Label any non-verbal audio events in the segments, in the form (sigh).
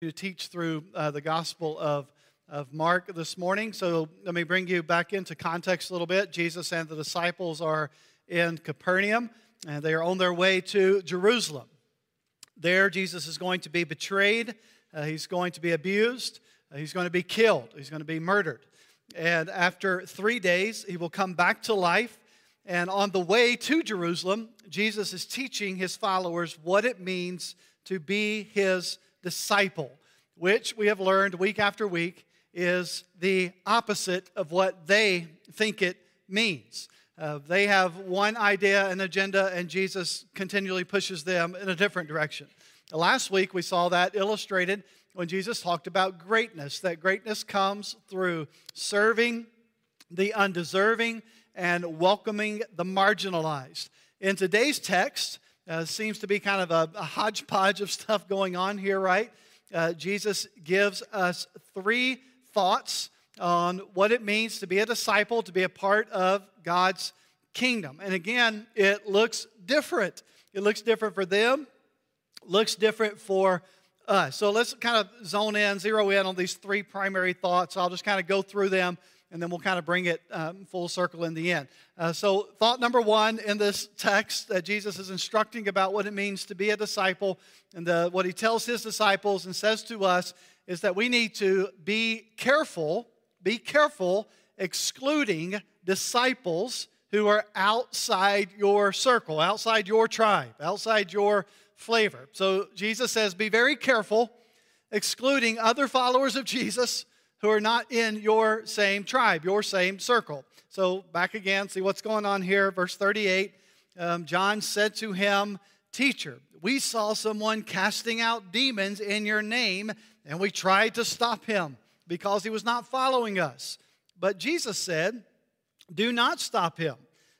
to teach through uh, the Gospel of, of Mark this morning. So let me bring you back into context a little bit. Jesus and the disciples are in Capernaum, and they are on their way to Jerusalem. There, Jesus is going to be betrayed, uh, he's going to be abused, uh, he's going to be killed, he's going to be murdered. And after three days, he will come back to life. And on the way to Jerusalem, Jesus is teaching his followers what it means to be his disciple, which we have learned week after week is the opposite of what they think it means. Uh, they have one idea, an agenda, and Jesus continually pushes them in a different direction. Last week, we saw that illustrated when Jesus talked about greatness, that greatness comes through serving the undeserving and welcoming the marginalized. In today's text, uh, seems to be kind of a, a, hodgepodge of stuff going on here, right? Uh, Jesus gives us three thoughts on what it means to be a disciple, to be a part of God's kingdom. And again, it looks different. It looks different for them, looks different for us. So let's kind of zone in, zero in on these three primary thoughts. I'll just kind of go through them and then we'll kind of bring it um, full circle in the end. Uh, so, thought number one in this text that Jesus is instructing about what it means to be a disciple, and the, what he tells his disciples and says to us is that we need to be careful, be careful excluding disciples who are outside your circle, outside your tribe, outside your flavor. So, Jesus says, be very careful excluding other followers of Jesus who are not in your same tribe, your same circle. So, back again, see what's going on here. Verse 38 um, John said to him, Teacher, we saw someone casting out demons in your name, and we tried to stop him because he was not following us. But Jesus said, Do not stop him,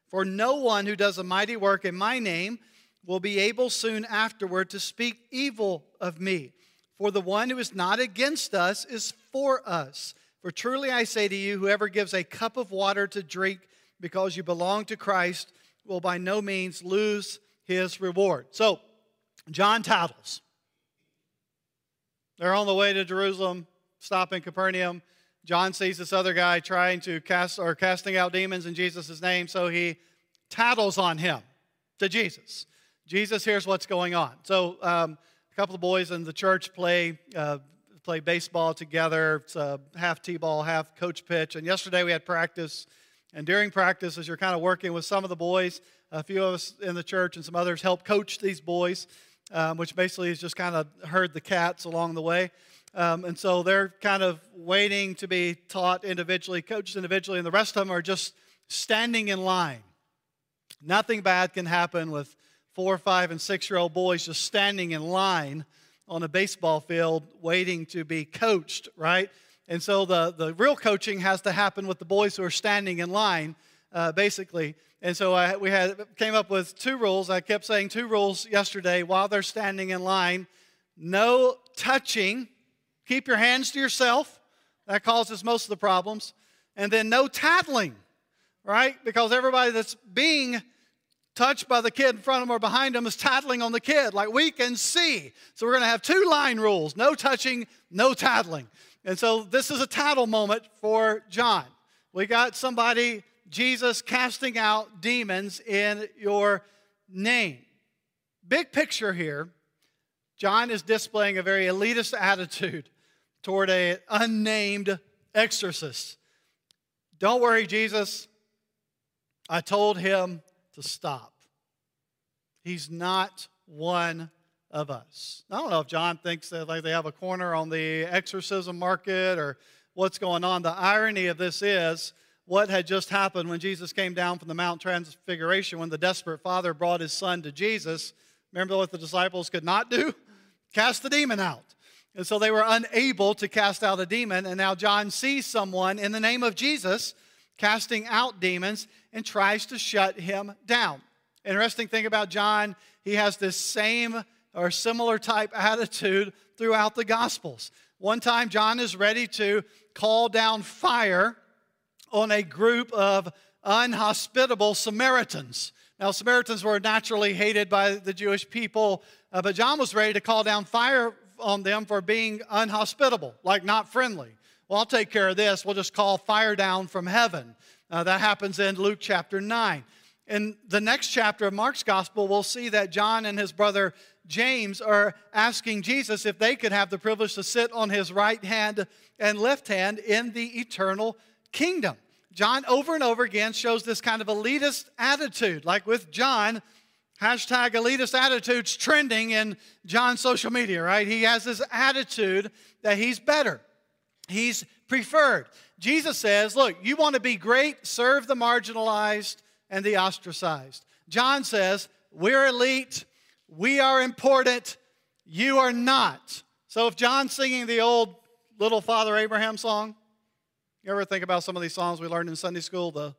for no one who does a mighty work in my name will be able soon afterward to speak evil of me. For the one who is not against us is for us. For truly I say to you, whoever gives a cup of water to drink because you belong to Christ will by no means lose his reward. So, John tattles. They're on the way to Jerusalem, stop in Capernaum. John sees this other guy trying to cast or casting out demons in Jesus' name, so he tattles on him to Jesus. Jesus hears what's going on. So um, a couple of boys in the church play uh, play baseball together. It's half t-ball, half coach pitch. And yesterday we had practice. And during practice, as you're kind of working with some of the boys, a few of us in the church and some others help coach these boys, um, which basically is just kind of herd the cats along the way. Um, and so they're kind of waiting to be taught individually, coached individually, and the rest of them are just standing in line. Nothing bad can happen with four, five, and six year old boys just standing in line on a baseball field waiting to be coached, right? And so the, the real coaching has to happen with the boys who are standing in line, uh, basically. And so I, we had came up with two rules. I kept saying two rules yesterday while they're standing in line. No touching. Keep your hands to yourself. That causes most of the problems. And then no tattling, right? Because everybody that's being touched by the kid in front of them or behind them is tattling on the kid. Like we can see. So we're going to have two line rules no touching, no tattling. And so this is a tattle moment for John. We got somebody, Jesus, casting out demons in your name. Big picture here, John is displaying a very elitist attitude toward an unnamed exorcist. Don't worry, Jesus. I told him to stop. He's not one of us. I don't know if John thinks that like they have a corner on the exorcism market or what's going on. The irony of this is what had just happened when Jesus came down from the Mount Transfiguration when the desperate father brought his son to Jesus. Remember what the disciples could not do? (laughs) Cast the demon out. And so they were unable to cast out a demon. And now John sees someone in the name of Jesus casting out demons and tries to shut him down. Interesting thing about John, he has this same or similar type attitude throughout the Gospels. One time, John is ready to call down fire on a group of unhospitable Samaritans. Now, Samaritans were naturally hated by the Jewish people, uh, but John was ready to call down fire on them for being unhospitable, like not friendly. Well, I'll take care of this. We'll just call fire down from heaven. Uh, that happens in Luke chapter 9. In the next chapter of Mark's gospel, we'll see that John and his brother James are asking Jesus if they could have the privilege to sit on his right hand and left hand in the eternal kingdom. John over and over again shows this kind of elitist attitude. Like with John, hashtag elitist attitudes trending in John's social media, right? He has this attitude that he's better, he's preferred. Jesus says, Look, you want to be great, serve the marginalized and the ostracized. John says, We're elite, we are important, you are not. So if John's singing the old Little Father Abraham song, you ever think about some of these songs we learned in Sunday school? The,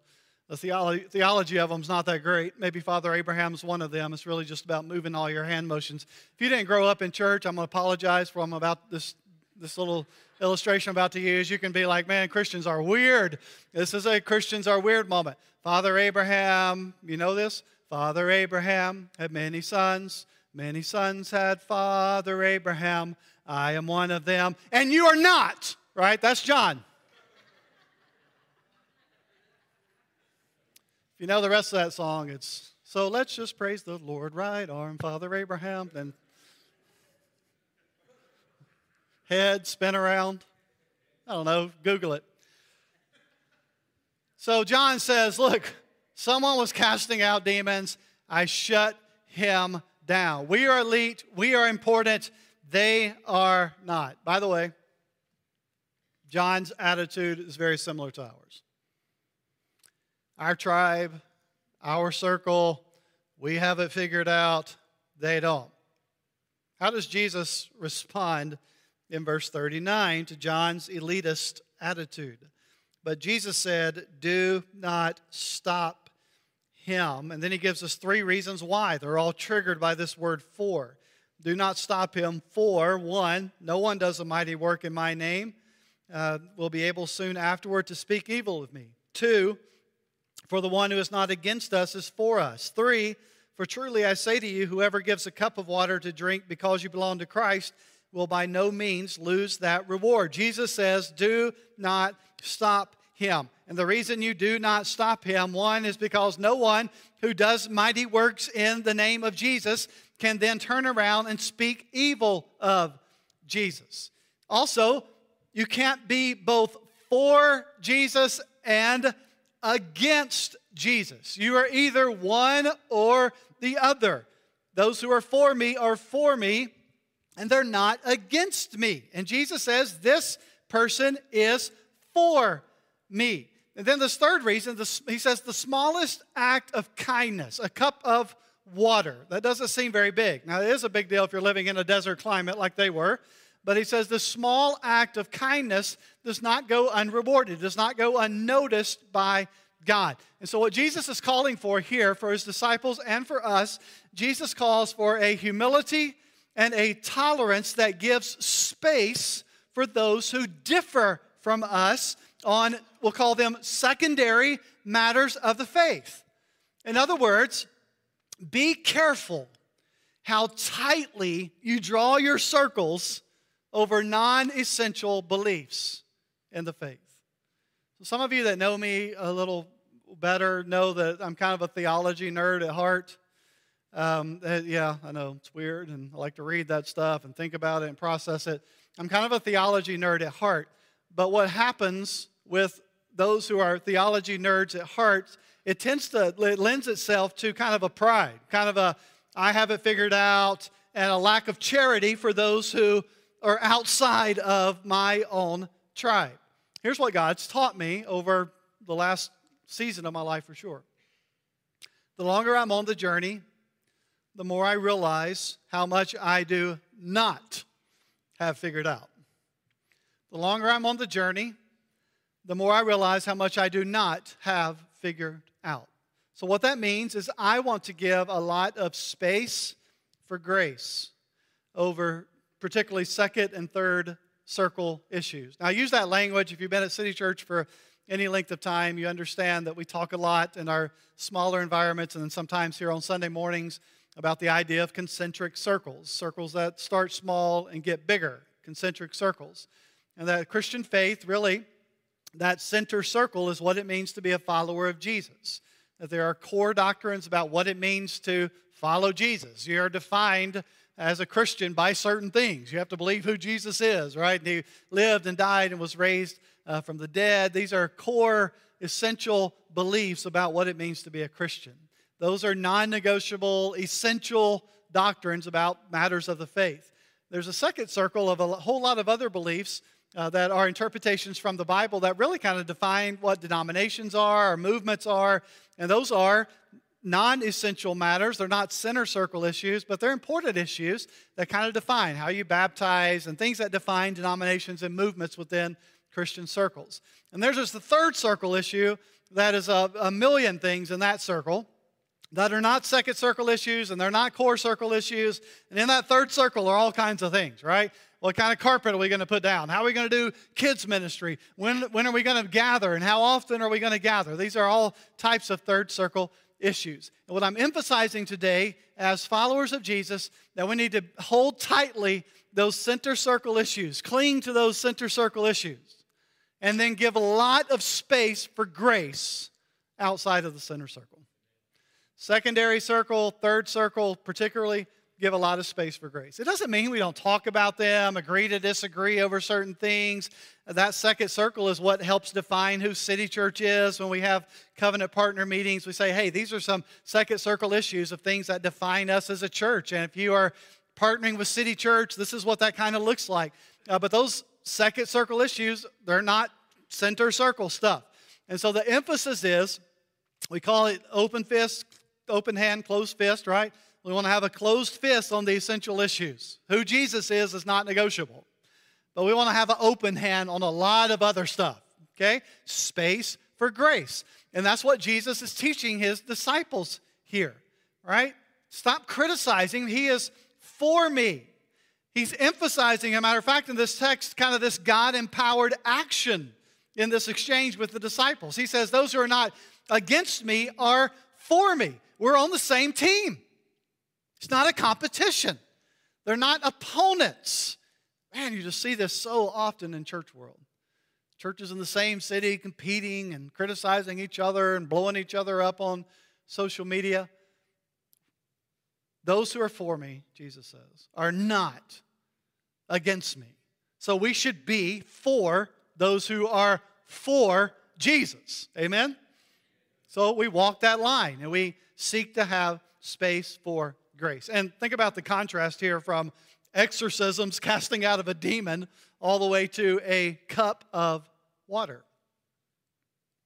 the theology, theology of them is not that great. Maybe Father Abraham's one of them. It's really just about moving all your hand motions. If you didn't grow up in church, I'm going to apologize for I'm about this, this little illustration I'm about to use. You can be like, man, Christians are weird. This is a Christians are weird moment. Father Abraham, you know this? Father Abraham had many sons. Many sons had Father Abraham. I am one of them. And you are not, right? That's John. if you know the rest of that song, it's so let's just praise the Lord, right arm, Father Abraham, then head spin around. I don't know, Google it. So John says, Look, Someone was casting out demons. I shut him down. We are elite. We are important. They are not. By the way, John's attitude is very similar to ours. Our tribe, our circle, we have it figured out. They don't. How does Jesus respond in verse 39 to John's elitist attitude? But Jesus said, Do not stop him. And then he gives us three reasons why. They're all triggered by this word for. Do not stop him. For, one, no one does a mighty work in my name, uh, will be able soon afterward to speak evil of me. Two, for the one who is not against us is for us. Three, for truly I say to you, whoever gives a cup of water to drink because you belong to Christ will by no means lose that reward. Jesus says, Do not stop him. And the reason you do not stop him, one, is because no one who does mighty works in the name of Jesus can then turn around and speak evil of Jesus. Also, you can't be both for Jesus and against Jesus. You are either one or the other. Those who are for me are for me, and they're not against me. And Jesus says, This person is for me. And then this third reason, he says the smallest act of kindness, a cup of water. That doesn't seem very big. Now, it is a big deal if you're living in a desert climate like they were. But he says the small act of kindness does not go unrewarded, does not go unnoticed by God. And so, what Jesus is calling for here for his disciples and for us, Jesus calls for a humility and a tolerance that gives space for those who differ from us on, we'll call them secondary matters of the faith. In other words, be careful how tightly you draw your circles over non essential beliefs in the faith. So some of you that know me a little better know that I'm kind of a theology nerd at heart. Um, uh, yeah, I know it's weird, and I like to read that stuff and think about it and process it. I'm kind of a theology nerd at heart. But what happens with those who are theology nerds at heart, it tends to, it lends itself to kind of a pride, kind of a, I have it figured out, and a lack of charity for those who are outside of my own tribe. Here's what God's taught me over the last season of my life for sure. The longer I'm on the journey, the more I realize how much I do not have figured out. The longer I'm on the journey, the more I realize how much I do not have figured out. So, what that means is I want to give a lot of space for grace over particularly second and third circle issues. Now, I use that language. If you've been at City Church for any length of time, you understand that we talk a lot in our smaller environments and then sometimes here on Sunday mornings about the idea of concentric circles, circles that start small and get bigger, concentric circles. And that Christian faith, really, that center circle is what it means to be a follower of Jesus. That there are core doctrines about what it means to follow Jesus. You are defined as a Christian by certain things. You have to believe who Jesus is, right? And he lived and died and was raised uh, from the dead. These are core, essential beliefs about what it means to be a Christian. Those are non negotiable, essential doctrines about matters of the faith. There's a second circle of a whole lot of other beliefs uh, that are interpretations from the Bible that really kind of define what denominations are or movements are. And those are non essential matters. They're not center circle issues, but they're important issues that kind of define how you baptize and things that define denominations and movements within Christian circles. And there's just the third circle issue that is a, a million things in that circle that are not second circle issues and they're not core circle issues. And in that third circle are all kinds of things, right? What kind of carpet are we going to put down? How are we going to do kids' ministry? When, when are we going to gather? And how often are we going to gather? These are all types of third circle issues. And what I'm emphasizing today as followers of Jesus, that we need to hold tightly those center circle issues, cling to those center circle issues, and then give a lot of space for grace outside of the center circle. Secondary circle, third circle, particularly, give a lot of space for grace. It doesn't mean we don't talk about them, agree to disagree over certain things. That second circle is what helps define who City Church is. When we have covenant partner meetings, we say, hey, these are some second circle issues of things that define us as a church. And if you are partnering with City Church, this is what that kind of looks like. Uh, but those second circle issues, they're not center circle stuff. And so the emphasis is we call it open fist, open hand, closed fist, right? We want to have a closed fist on the essential issues. Who Jesus is is not negotiable. But we want to have an open hand on a lot of other stuff, okay? Space for grace. And that's what Jesus is teaching his disciples here, right? Stop criticizing. He is for me. He's emphasizing, a matter of fact, in this text, kind of this God empowered action in this exchange with the disciples. He says, Those who are not against me are for me. We're on the same team. It's not a competition. They're not opponents. Man, you just see this so often in church world. Churches in the same city competing and criticizing each other and blowing each other up on social media. Those who are for me, Jesus says, are not against me. So we should be for those who are for Jesus. Amen? So we walk that line and we seek to have space for grace. And think about the contrast here from exorcisms, (laughs) casting out of a demon, all the way to a cup of water.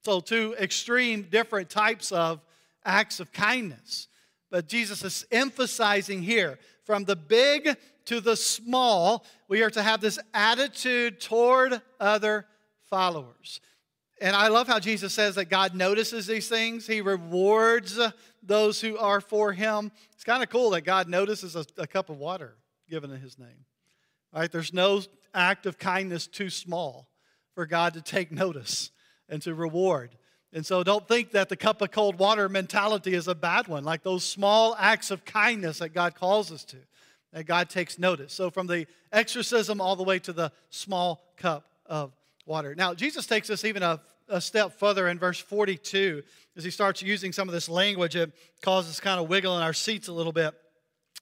So, two extreme different types of acts of kindness. But Jesus is emphasizing here from the big to the small, we are to have this attitude toward other followers. And I love how Jesus says that God notices these things. He rewards those who are for him. It's kind of cool that God notices a, a, cup of water given in his name. All right, there's no act of kindness too small for God to take notice and to reward. And so don't think that the cup of cold water mentality is a bad one, like those small acts of kindness that God calls us to, that God takes notice. So from the exorcism all the way to the small cup of water. Now, Jesus takes us even a, a step further in verse 42 as he starts using some of this language. It causes kind of wiggle in our seats a little bit.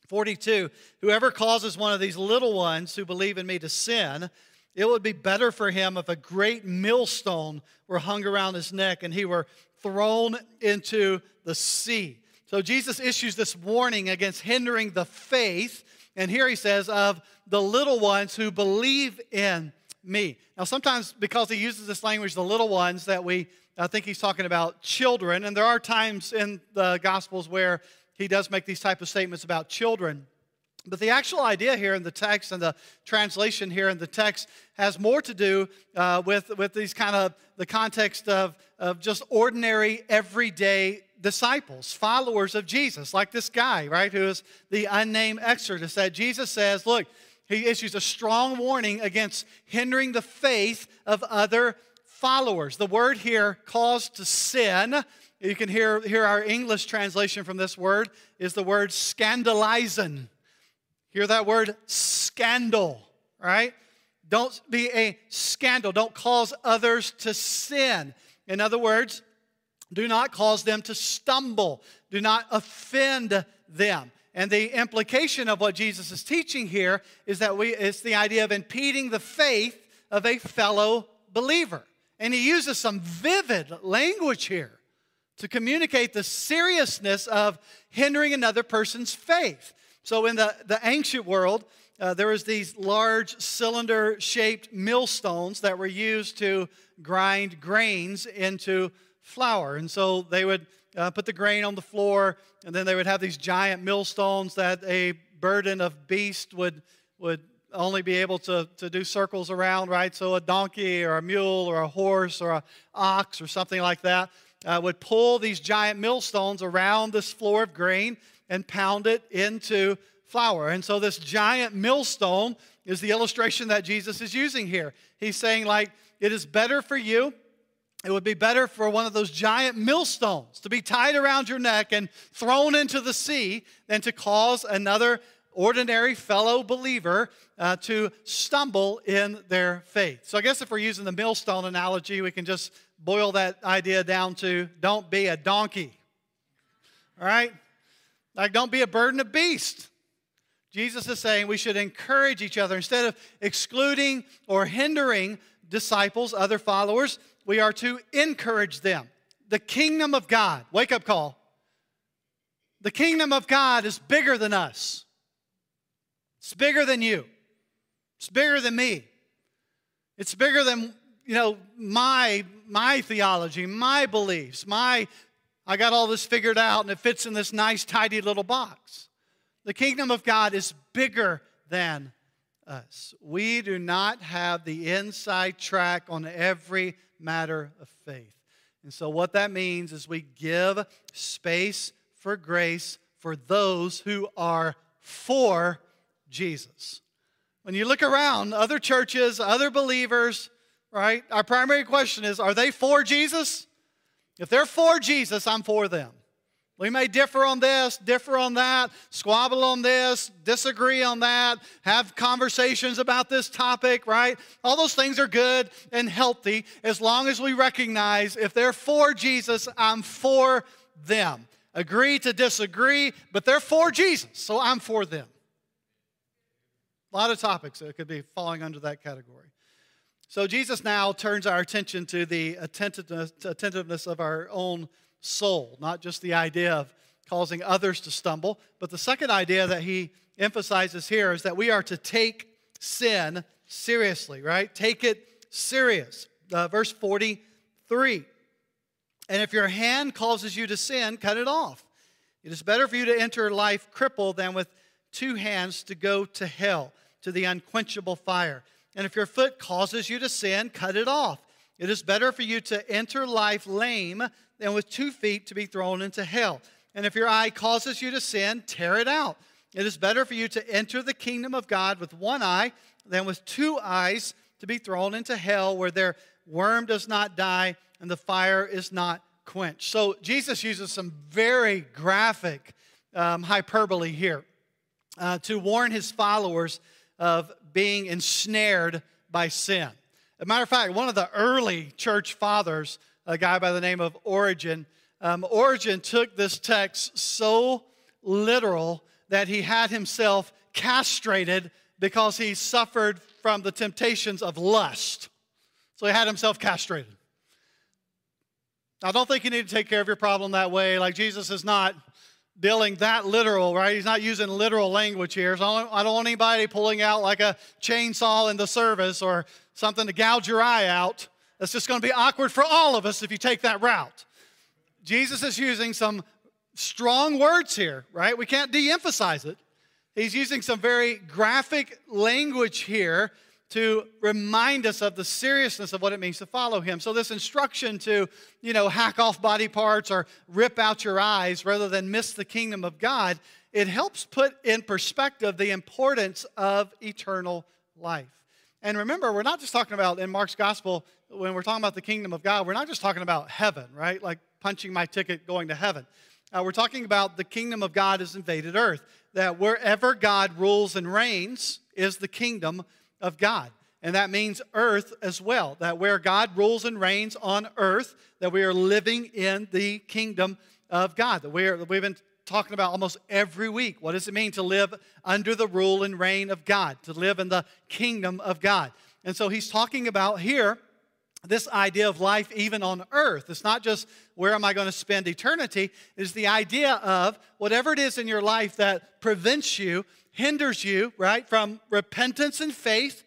42 Whoever causes one of these little ones who believe in me to sin, it would be better for him if a great millstone were hung around his neck and he were thrown into the sea. So Jesus issues this warning against hindering the faith, and here he says, of the little ones who believe in me. Now, sometimes because he uses this language, the little ones, that we I think he's talking about children, and there are times in the Gospels where he does make these type of statements about children. But the actual idea here in the text and the translation here in the text has more to do uh, with, with these kind of the context of, of just ordinary, everyday disciples, followers of Jesus, like this guy, right, who is the unnamed exorcist. That Jesus says, look, he issues a strong warning against hindering the faith of other followers. The word here, calls to sin, you can hear, hear our English translation from this word is the word scandalizing. Hear that word scandal, right? Don't be a scandal. Don't cause others to sin. In other words, do not cause them to stumble. Do not offend them. And the implication of what Jesus is teaching here is that we, it's the idea of impeding the faith of a fellow believer. And he uses some vivid language here to communicate the seriousness of hindering another person's faith. So, in the, the ancient world, uh, there was these large cylinder shaped millstones that were used to grind grains into flour. And so they would uh, put the grain on the floor, and then they would have these giant millstones that a burden of beast would, would only be able to, to do circles around, right? So a donkey or a mule or a horse or a ox or something like that uh, would pull these giant millstones around this floor of grain and pound it into flour. And so this giant millstone is the illustration that Jesus is using here. He's saying, like, it is better for you it would be better for one of those giant millstones to be tied around your neck and thrown into the sea than to cause another ordinary fellow believer uh, to stumble in their faith. So, I guess if we're using the millstone analogy, we can just boil that idea down to don't be a donkey. All right? Like, don't be a burden of beast. Jesus is saying we should encourage each other instead of excluding or hindering disciples, other followers we are to encourage them. The kingdom of God, wake up call. The kingdom of God is bigger than us. It's bigger than you. It's bigger than me. It's bigger than, you know, my my theology, my beliefs, my I got all this figured out and it fits in this nice tidy little box. The kingdom of God is bigger than us. We do not have the inside track on every matter of faith. And so, what that means is we give space for grace for those who are for Jesus. When you look around, other churches, other believers, right? Our primary question is are they for Jesus? If they're for Jesus, I'm for them. We may differ on this, differ on that, squabble on this, disagree on that, have conversations about this topic, right? All those things are good and healthy as long as we recognize if they're for Jesus, I'm for them. Agree to disagree, but they're for Jesus, so I'm for them. A lot of topics that could be falling under that category. So Jesus now turns our attention to the attentiveness, attentiveness of our own soul, not just the idea of causing others to stumble. But the second idea that he emphasizes here is that we are to take sin seriously, right? Take it serious. Uh, verse 43. And if your hand causes you to sin, cut it off. It is better for you to enter life crippled than with two hands to go to hell, to the unquenchable fire. And if your foot causes you to sin, cut it off. It is better for you to enter life lame than with two feet to be thrown into hell. And if your eye causes you to sin, tear it out. It is better for you to enter the kingdom of God with one eye than with two eyes to be thrown into hell where their worm does not die and the fire is not quenched. So Jesus uses some very graphic um, hyperbole here uh, to warn his followers of being ensnared by sin. As a matter of fact, one of the early church fathers a guy by the name of Origen. Um, Origen took this text so literal that he had himself castrated because he suffered from the temptations of lust. So he had himself castrated. I don't think you need to take care of your problem that way. Like Jesus is not dealing that literal, right? He's not using literal language here. So I don't want anybody pulling out like a chainsaw in the service or something to gouge your eye out. That's just going to be awkward for all of us if you take that route. Jesus is using some strong words here, right? We can't de emphasize it. He's using some very graphic language here to remind us of the seriousness of what it means to follow him. So this instruction to, you know, hack off body parts or rip out your eyes rather than miss the kingdom of God, it helps put in perspective the importance of eternal life. And remember, we're not just talking about in Mark's gospel, when we're talking about the kingdom of God, we're not just talking about heaven, right? Like punching my ticket going to heaven. Uh, we're talking about the kingdom of God has invaded earth, that wherever God rules and reigns is the kingdom of God. And that means earth as well, that where God rules and reigns on earth, that we are living in the kingdom of God. That we are, we've been talking about almost every week. What does it mean to live under the rule and reign of God, to live in the kingdom of God? And so he's talking about here this idea of life even on earth. It's not just where am I going to spend eternity, it's the idea of whatever it is in your life that prevents you, hinders you, right, from repentance and faith,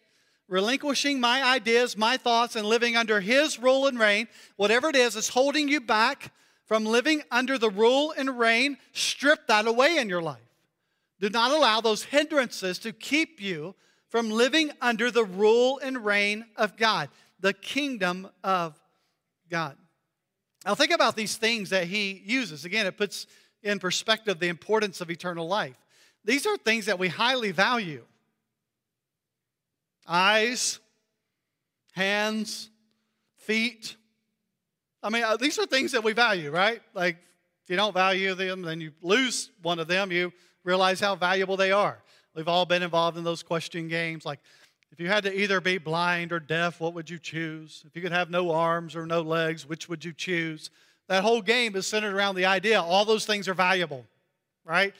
relinquishing my ideas, my thoughts, and living under His rule and reign. Whatever it is is holding you back from living under the rule and reign, strip that away in your life. Do not allow those hindrances to keep you from living under the rule and reign of God the kingdom of God. Now, think about these things that he uses. Again, it puts in perspective the importance of eternal life. These are things that we highly value eyes, hands, feet. I mean, uh, these are things that we value, right? Like, if you don't value them, then you lose one of them, you realize how valuable they are. We've all been involved in those question games like, if you had to either be blind or deaf, what would you choose? If you could have no arms or no legs, which would you choose? That whole game is centered around the idea all those things are valuable, right?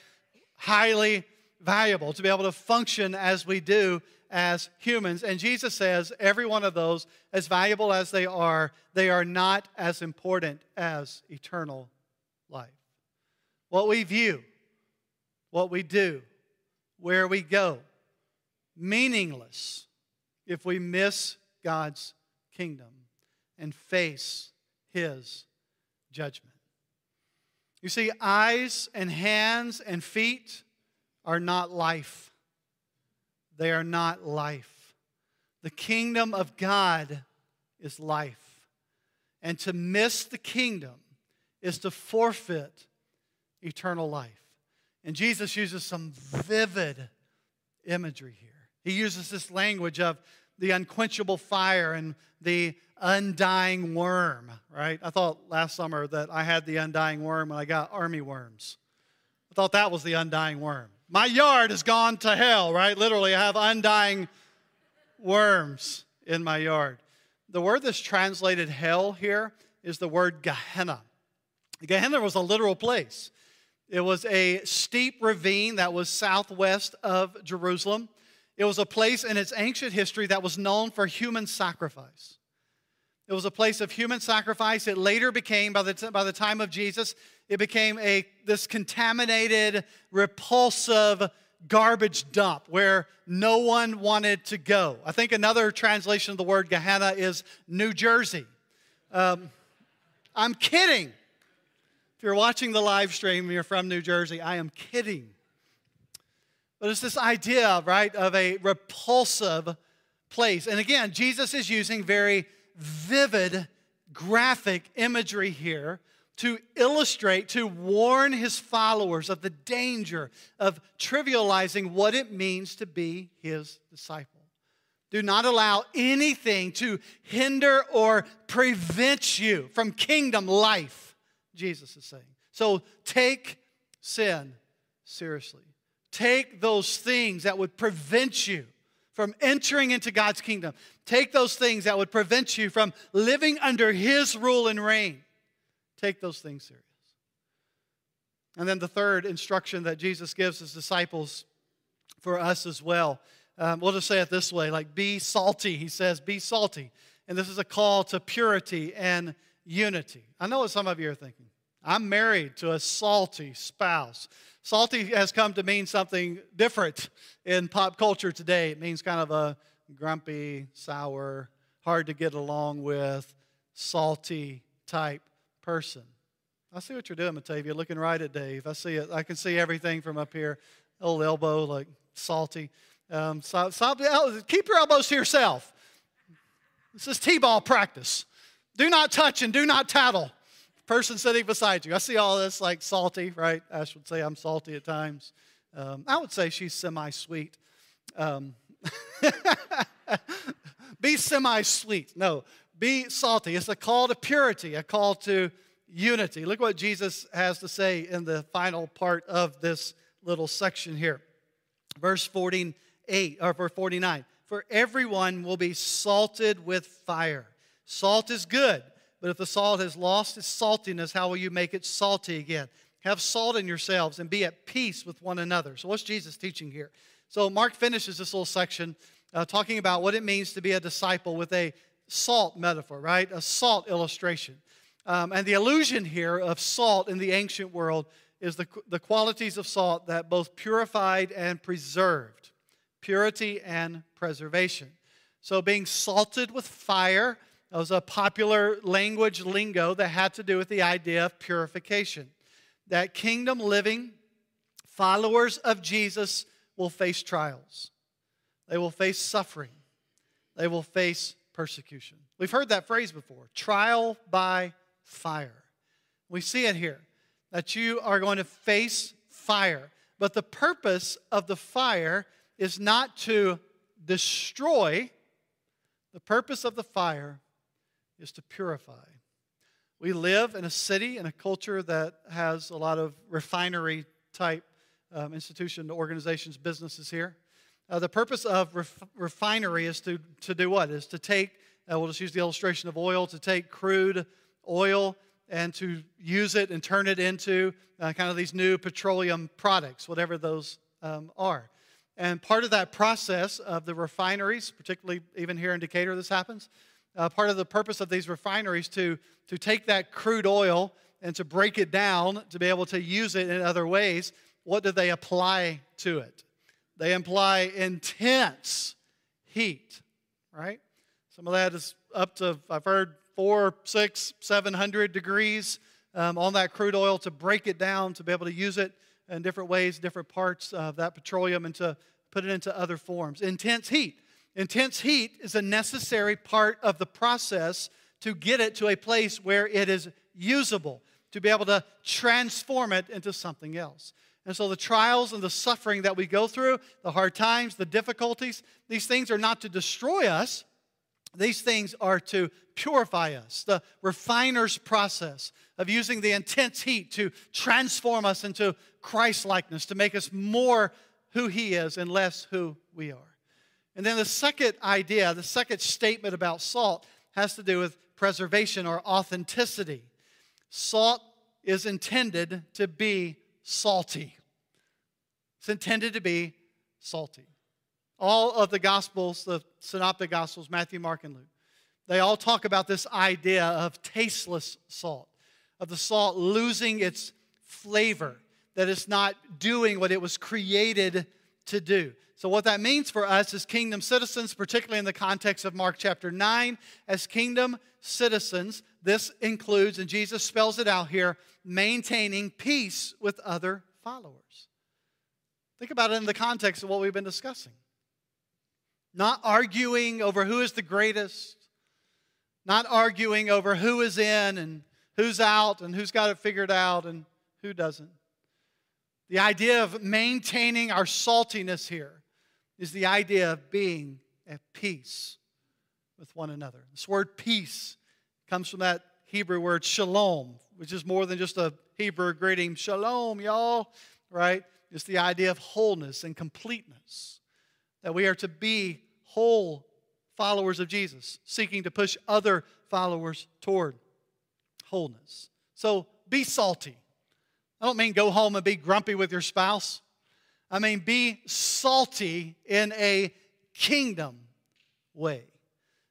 Highly valuable to be able to function as we do as humans. And Jesus says every one of those, as valuable as they are, they are not as important as eternal life. What we view, what we do, where we go, meaningless if we miss God's kingdom and face his judgment. You see, eyes and hands and feet are not life. They are not life. The kingdom of God is life. And to miss the kingdom is to forfeit eternal life. And Jesus uses some vivid imagery here. He uses this language of the unquenchable fire and the undying worm, right? I thought last summer that I had the undying worm when I got army worms. I thought that was the undying worm. My yard has gone to hell, right? Literally, I have undying worms in my yard. The word that's translated hell here is the word Gehenna. Gehenna was a literal place. It was a steep ravine that was southwest of Jerusalem. It was a place in its ancient history that was known for human sacrifice. It was a place of human sacrifice. It later became, by the, by the time of Jesus, it became a, this contaminated, repulsive garbage dump where no one wanted to go. I think another translation of the word Gehenna is New Jersey. Um, I'm kidding. If you're watching the live stream, and you're from New Jersey, I am kidding. But it's this idea, right, of a repulsive place. And again, Jesus is using very vivid, graphic imagery here to illustrate, to warn his followers of the danger of trivializing what it means to be his disciple. Do not allow anything to hinder or prevent you from kingdom life, Jesus is saying. So take sin seriously. Take those things that would prevent you from entering into God's kingdom. Take those things that would prevent you from living under His rule and reign. Take those things serious. And then the third instruction that Jesus gives his disciples for us as well. Um, we'll just say it this way like, be salty. He says, be salty. And this is a call to purity and unity. I know what some of you are thinking. I'm married to a salty spouse. Salty has come to mean something different in pop culture today. It means kind of a grumpy, sour, hard to get along with, salty type person. I see what you're doing, Matavia. You're looking right at Dave. I see it. I can see everything from up here. Old elbow, like salty. Um, so, so, keep your elbows to yourself. This is T-ball practice. Do not touch and do not tattle person sitting beside you. I see all this like salty, right? Ash would say I'm salty at times. Um, I would say she's semi sweet. Um, (laughs) be semi sweet. No, be salty. It's a call to purity, a call to unity. Look what Jesus has to say in the final part of this little section here. Verse 48 or verse 49. For everyone will be salted with fire. Salt is good, but if the salt has lost its saltiness, how will you make it salty again? Have salt in yourselves and be at peace with one another. So, what's Jesus teaching here? So, Mark finishes this little section uh, talking about what it means to be a disciple with a salt metaphor, right? A salt illustration. Um, and the illusion here of salt in the ancient world is the, the qualities of salt that both purified and preserved purity and preservation. So, being salted with fire was a popular language lingo that had to do with the idea of purification. That kingdom living followers of Jesus will face trials, they will face suffering, they will face persecution. We've heard that phrase before trial by fire. We see it here that you are going to face fire. But the purpose of the fire is not to destroy, the purpose of the fire is to purify. We live in a city and a culture that has a lot of refinery type um, institution, organizations, businesses here. Uh, the purpose of ref- refinery is to, to do what? Is to take, uh, we'll just use the illustration of oil, to take crude oil and to use it and turn it into uh, kind of these new petroleum products, whatever those um, are. And part of that process of the refineries, particularly even here in Decatur, this happens. Uh, part of the purpose of these refineries to to take that crude oil and to break it down to be able to use it in other ways. What do they apply to it? They apply intense heat, right? Some of that is up to I've heard four, six, seven hundred degrees um, on that crude oil to break it down to be able to use it in different ways, different parts of that petroleum, and to put it into other forms. Intense heat. Intense heat is a necessary part of the process to get it to a place where it is usable, to be able to transform it into something else. And so the trials and the suffering that we go through, the hard times, the difficulties, these things are not to destroy us. These things are to purify us. The refiner's process of using the intense heat to transform us into Christ likeness, to make us more who He is and less who we are. And then the second idea, the second statement about salt has to do with preservation or authenticity. Salt is intended to be salty. It's intended to be salty. All of the Gospels, the Synoptic Gospels, Matthew, Mark, and Luke, they all talk about this idea of tasteless salt, of the salt losing its flavor, that it's not doing what it was created to do. So, what that means for us as kingdom citizens, particularly in the context of Mark chapter 9, as kingdom citizens, this includes, and Jesus spells it out here, maintaining peace with other followers. Think about it in the context of what we've been discussing. Not arguing over who is the greatest, not arguing over who is in and who's out and who's got it figured out and who doesn't. The idea of maintaining our saltiness here is the idea of being at peace with one another. This word peace comes from that Hebrew word shalom, which is more than just a Hebrew greeting. Shalom, y'all, right? It's the idea of wholeness and completeness. That we are to be whole followers of Jesus, seeking to push other followers toward wholeness. So be salty. I don't mean go home and be grumpy with your spouse. I mean be salty in a kingdom way.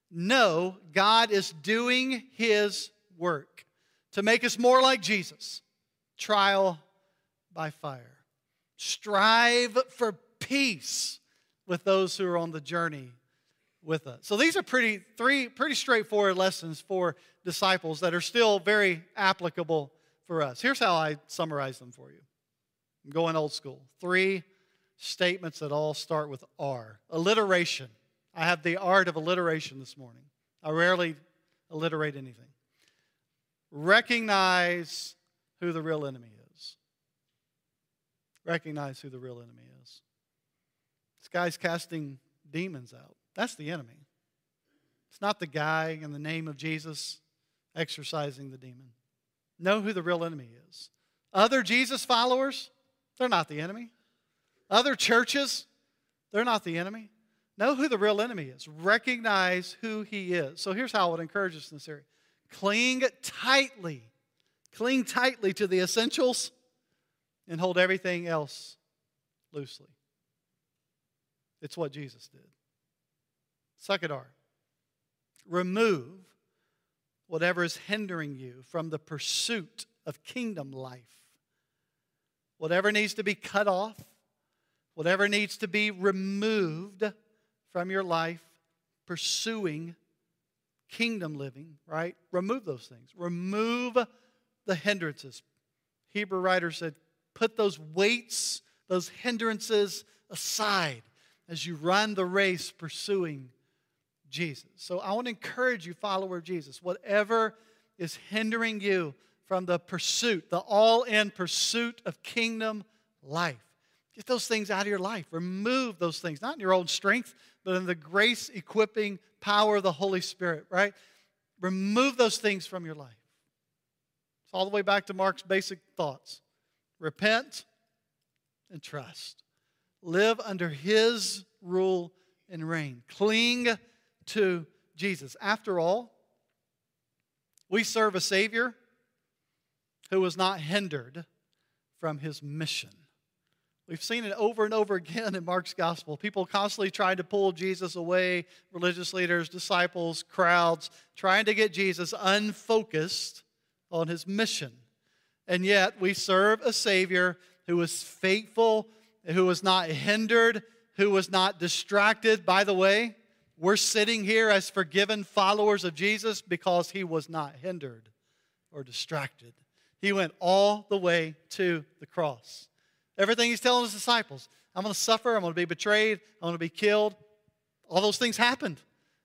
No, God is doing His work to make us more like Jesus. Trial by fire. Strive for peace with those who are on the journey with us. So these are pretty three pretty straightforward lessons for disciples that are still very applicable for us. Here's how I summarize them for you. I'm going old school. Three statements that all start with R. Alliteration. I have the art of alliteration this morning. I rarely alliterate anything. Recognize who the real enemy is. Recognize who the real enemy is. This guy's casting demons out. That's the enemy. It's not the guy in the name of Jesus exorcising the demon. Know who the real enemy is. Other Jesus followers, they're not the enemy. Other churches, they're not the enemy. Know who the real enemy is. Recognize who he is. So here's how I would encourage us in this area cling tightly, cling tightly to the essentials and hold everything else loosely. It's what Jesus did. Second R, remove whatever is hindering you from the pursuit of kingdom life. Whatever needs to be cut off, whatever needs to be removed from your life, pursuing kingdom living, right? Remove those things. Remove the hindrances. Hebrew writer said, put those weights, those hindrances aside as you run the race pursuing Jesus. So I want to encourage you, follower of Jesus, whatever is hindering you from the pursuit, the all in pursuit of kingdom life, get those things out of your life. Remove those things, not in your own strength, but in the grace equipping power of the Holy Spirit, right? Remove those things from your life. It's all the way back to Mark's basic thoughts repent and trust. Live under his rule and reign. Cling to Jesus. After all, we serve a Savior who was not hindered from his mission. We've seen it over and over again in Mark's gospel. People constantly trying to pull Jesus away, religious leaders, disciples, crowds, trying to get Jesus unfocused on his mission. And yet, we serve a Savior who was faithful, who was not hindered, who was not distracted. By the way, we're sitting here as forgiven followers of Jesus because he was not hindered or distracted. He went all the way to the cross. Everything he's telling his disciples I'm going to suffer, I'm going to be betrayed, I'm going to be killed. All those things happened.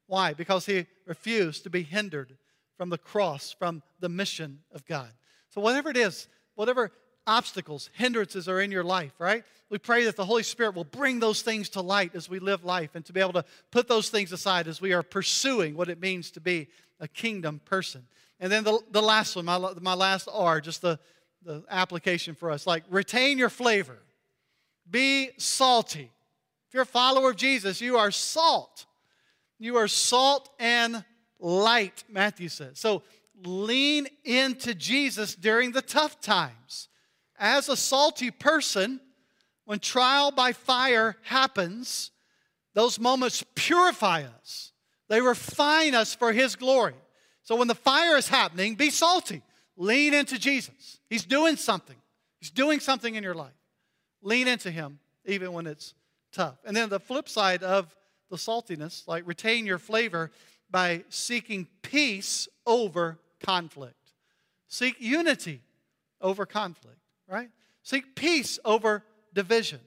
Why? Because he refused to be hindered from the cross, from the mission of God. So, whatever it is, whatever obstacles, hindrances are in your life, right? We pray that the Holy Spirit will bring those things to light as we live life and to be able to put those things aside as we are pursuing what it means to be a kingdom person. And then the, the last one, my, my last R, just the, the application for us like retain your flavor, be salty. If you're a follower of Jesus, you are salt. You are salt and light, Matthew says. So lean into Jesus during the tough times as a salty person, when trial by fire happens, those moments purify us. They refine us for His glory. So when the fire is happening, be salty. Lean into Jesus. He's doing something. He's doing something in your life. Lean into Him, even when it's tough. And then the flip side of the saltiness, like retain your flavor by seeking peace over conflict. Seek unity over conflict right? Seek peace over division.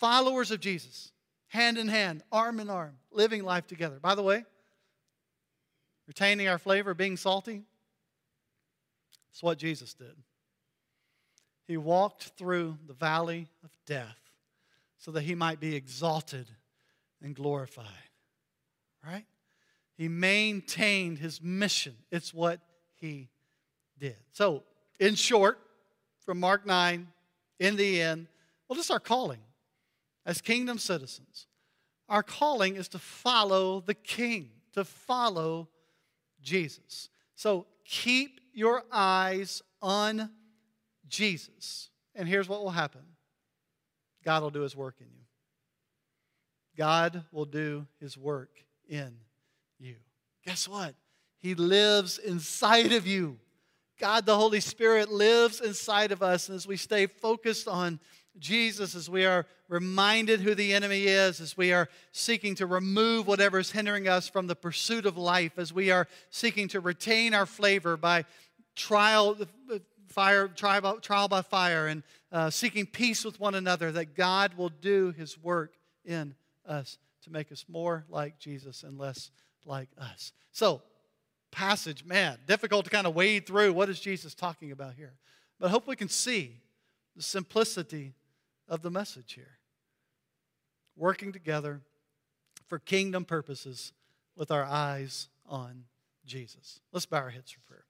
Followers of Jesus, hand in hand, arm in arm, living life together. By the way, retaining our flavor, being salty, it's what Jesus did. He walked through the valley of death so that he might be exalted and glorified. Right? He maintained his mission. It's what he did. So, in short, from Mark 9 in the end, well, this is our calling as kingdom citizens. Our calling is to follow the king, to follow Jesus. So keep your eyes on Jesus. And here's what will happen God will do his work in you. God will do his work in you. Guess what? He lives inside of you. God, the Holy Spirit, lives inside of us. And as we stay focused on Jesus, as we are reminded who the enemy is, as we are seeking to remove whatever is hindering us from the pursuit of life, as we are seeking to retain our flavor by trial, fire, trial, trial by fire, and uh, seeking peace with one another, that God will do his work in us to make us more like Jesus and less like us. So, passage, man, difficult to kind of wade through. What is Jesus talking about here? But I hope we can see the simplicity of the message here. Working together for kingdom purposes with our eyes on Jesus. Let's bow our heads for prayer.